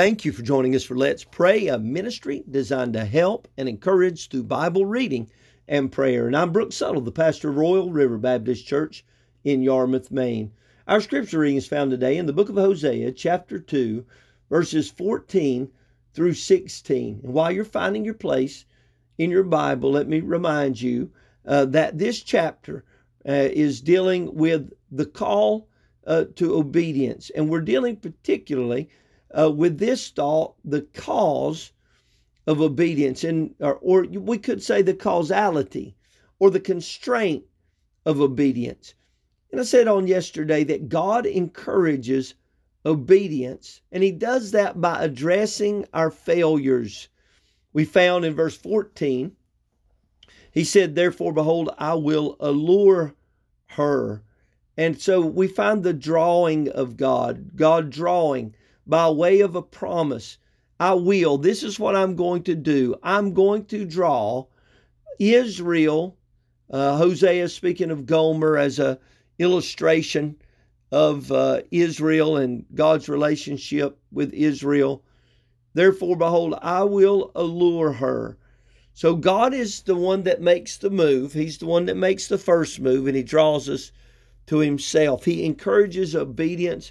Thank you for joining us for Let's Pray, a ministry designed to help and encourage through Bible reading and prayer. And I'm Brooke Suttle, the pastor of Royal River Baptist Church in Yarmouth, Maine. Our scripture reading is found today in the book of Hosea, chapter 2, verses 14 through 16. And while you're finding your place in your Bible, let me remind you uh, that this chapter uh, is dealing with the call uh, to obedience. And we're dealing particularly uh, with this thought, the cause of obedience, and or, or we could say the causality or the constraint of obedience. And I said on yesterday that God encourages obedience, and He does that by addressing our failures. We found in verse 14, He said, Therefore, behold, I will allure her. And so we find the drawing of God, God drawing by way of a promise. I will. This is what I'm going to do. I'm going to draw Israel. Uh, Hosea speaking of Gomer as a illustration of uh, Israel and God's relationship with Israel. Therefore, behold, I will allure her. So God is the one that makes the move. He's the one that makes the first move, and He draws us to Himself. He encourages obedience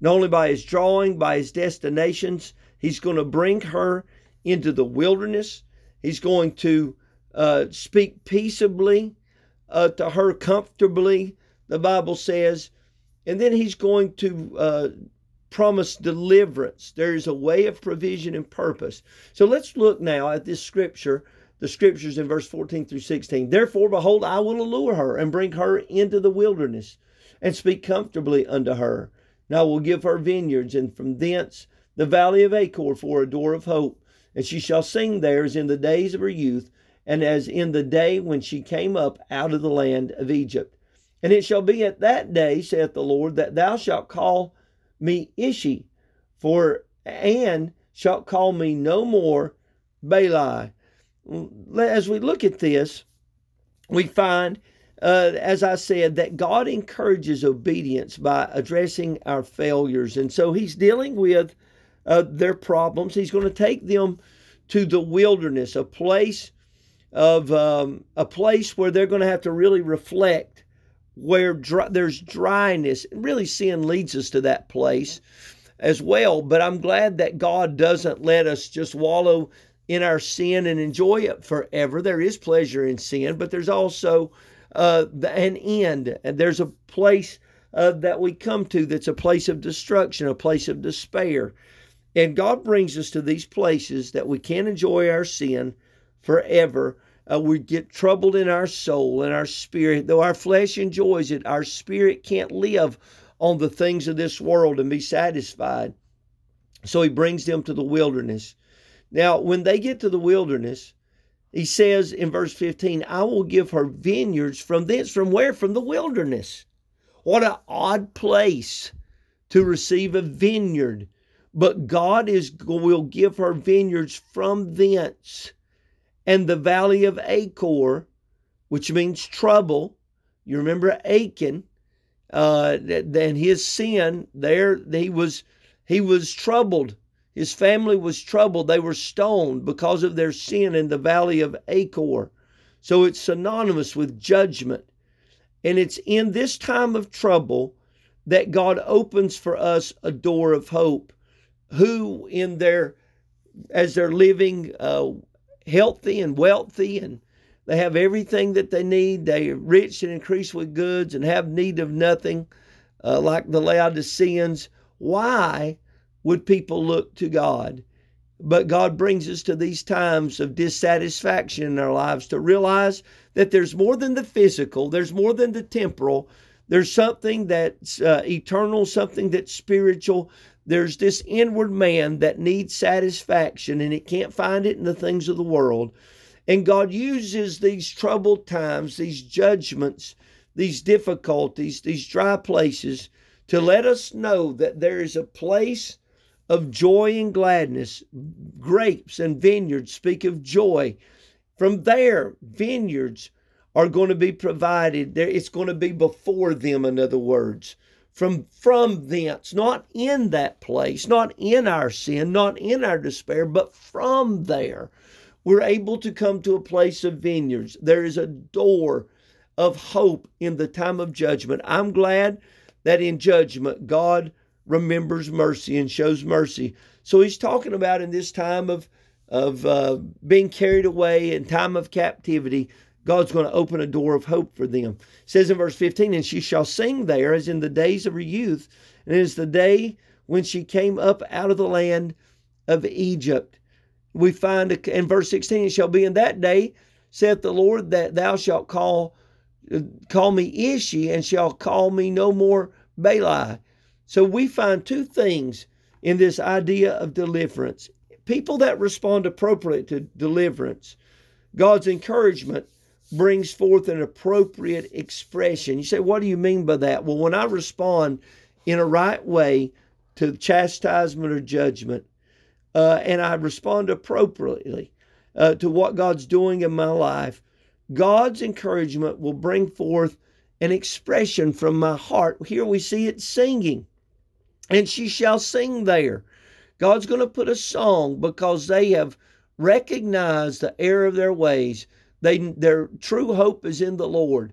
not only by His drawing, by His destinations. He's going to bring her into the wilderness. He's going to uh, speak peaceably uh, to her comfortably the Bible says. And then he's going to uh, promise deliverance. There is a way of provision and purpose. So let's look now at this scripture, the scriptures in verse 14 through 16. Therefore, behold, I will allure her and bring her into the wilderness and speak comfortably unto her. Now I will give her vineyards, and from thence the valley of Achor for a door of hope. And she shall sing there as in the days of her youth, and as in the day when she came up out of the land of Egypt. And it shall be at that day, saith the Lord, that thou shalt call me Ishi, for and shalt call me no more Baali. As we look at this, we find, uh, as I said, that God encourages obedience by addressing our failures. And so He's dealing with uh, their problems. He's going to take them to the wilderness, a place of um, a place where they're going to have to really reflect where dry, there's dryness. Really, sin leads us to that place as well. But I'm glad that God doesn't let us just wallow in our sin and enjoy it forever. There is pleasure in sin, but there's also uh, an end. And there's a place uh, that we come to that's a place of destruction, a place of despair. And God brings us to these places that we can't enjoy our sin forever uh, we get troubled in our soul and our spirit. Though our flesh enjoys it, our spirit can't live on the things of this world and be satisfied. So he brings them to the wilderness. Now, when they get to the wilderness, he says in verse 15, I will give her vineyards from thence. From where? From the wilderness. What an odd place to receive a vineyard. But God is will give her vineyards from thence and the valley of Achor, which means trouble. You remember Achan, uh, and his sin there, he was he was troubled. His family was troubled. They were stoned because of their sin in the valley of Achor. So it's synonymous with judgment. And it's in this time of trouble that God opens for us a door of hope. Who, in their, as they're living uh, healthy and wealthy and they have everything that they need. They are rich and increase with goods and have need of nothing, uh, like the Laodiceans. Why would people look to God? But God brings us to these times of dissatisfaction in our lives to realize that there's more than the physical, there's more than the temporal, there's something that's uh, eternal, something that's spiritual, there's this inward man that needs satisfaction and it can't find it in the things of the world. And God uses these troubled times, these judgments, these difficulties, these dry places to let us know that there is a place of joy and gladness. Grapes and vineyards speak of joy. From there, vineyards are going to be provided. There, It's going to be before them, in other words from from thence, not in that place, not in our sin, not in our despair, but from there. We're able to come to a place of vineyards. There is a door of hope in the time of judgment. I'm glad that in judgment, God remembers mercy and shows mercy. So he's talking about in this time of of uh, being carried away in time of captivity, God's going to open a door of hope for them. It says in verse 15, and she shall sing there as in the days of her youth, and is the day when she came up out of the land of Egypt. We find in verse 16, it shall be in that day, saith the Lord, that thou shalt call call me Ishi and shall call me no more Baali. So we find two things in this idea of deliverance. People that respond appropriately to deliverance, God's encouragement brings forth an appropriate expression. You say, what do you mean by that? Well, when I respond in a right way to chastisement or judgment, uh, and I respond appropriately uh, to what God's doing in my life, God's encouragement will bring forth an expression from my heart. Here we see it singing, and she shall sing there. God's going to put a song because they have recognized the error of their ways. They, their true hope is in the Lord,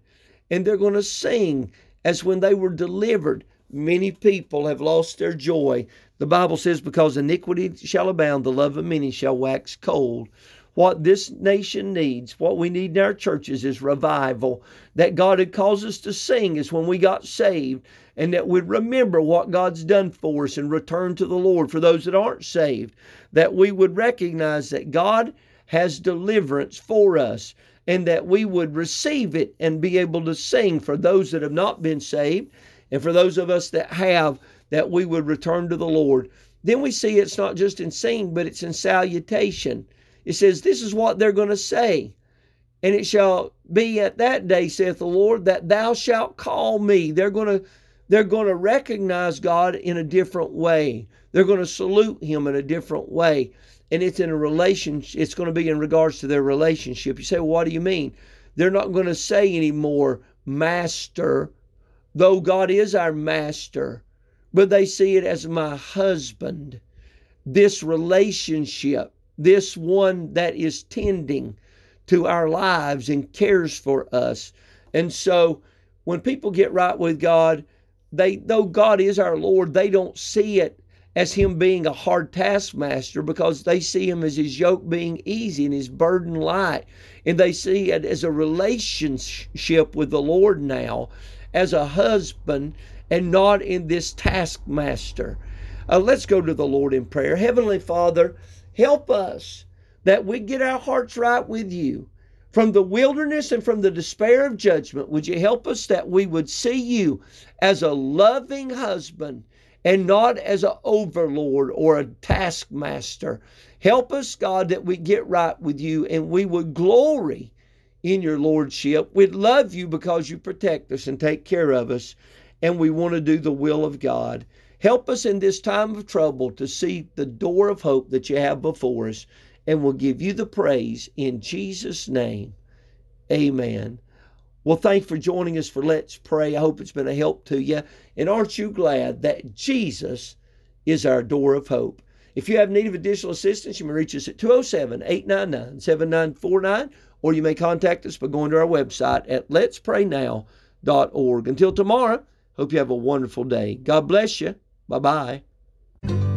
and they're going to sing as when they were delivered. Many people have lost their joy. The Bible says, Because iniquity shall abound, the love of many shall wax cold. What this nation needs, what we need in our churches is revival. That God had caused us to sing is when we got saved, and that we'd remember what God's done for us and return to the Lord for those that aren't saved. That we would recognize that God has deliverance for us and that we would receive it and be able to sing for those that have not been saved and for those of us that have, that we would return to the Lord. Then we see it's not just in singing, but it's in salutation. It says, This is what they're going to say. And it shall be at that day, saith the Lord, that thou shalt call me. They're going to they're going to recognize God in a different way. They're going to salute him in a different way. And it's in a relationship, it's going to be in regards to their relationship. You say, well, what do you mean? They're not going to say anymore, Master, though God is our Master, but they see it as my husband. This relationship this one that is tending to our lives and cares for us. And so when people get right with God, they though God is our Lord, they don't see it as him being a hard taskmaster because they see him as his yoke being easy and his burden light. And they see it as a relationship with the Lord now, as a husband, and not in this taskmaster. Uh, let's go to the Lord in prayer. Heavenly Father, Help us that we get our hearts right with you. From the wilderness and from the despair of judgment, would you help us that we would see you as a loving husband and not as an overlord or a taskmaster? Help us, God, that we get right with you and we would glory in your lordship. We'd love you because you protect us and take care of us, and we want to do the will of God. Help us in this time of trouble to see the door of hope that you have before us, and we'll give you the praise in Jesus' name. Amen. Well, thanks for joining us for Let's Pray. I hope it's been a help to you. And aren't you glad that Jesus is our door of hope? If you have need of additional assistance, you may reach us at 207 899 7949, or you may contact us by going to our website at letspraynow.org. Until tomorrow, hope you have a wonderful day. God bless you. Bye bye.